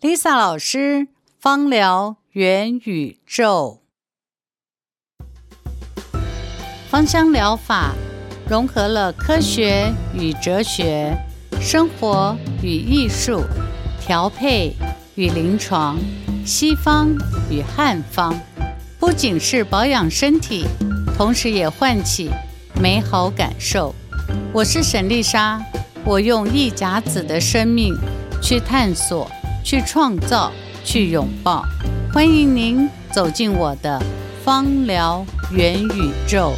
Lisa 老师芳疗元宇宙，芳香疗法融合了科学与哲学、生活与艺术、调配与临床、西方与汉方，不仅是保养身体，同时也唤起美好感受。我是沈丽莎，我用一甲子的生命去探索、去创造、去拥抱。欢迎您走进我的芳疗元宇宙。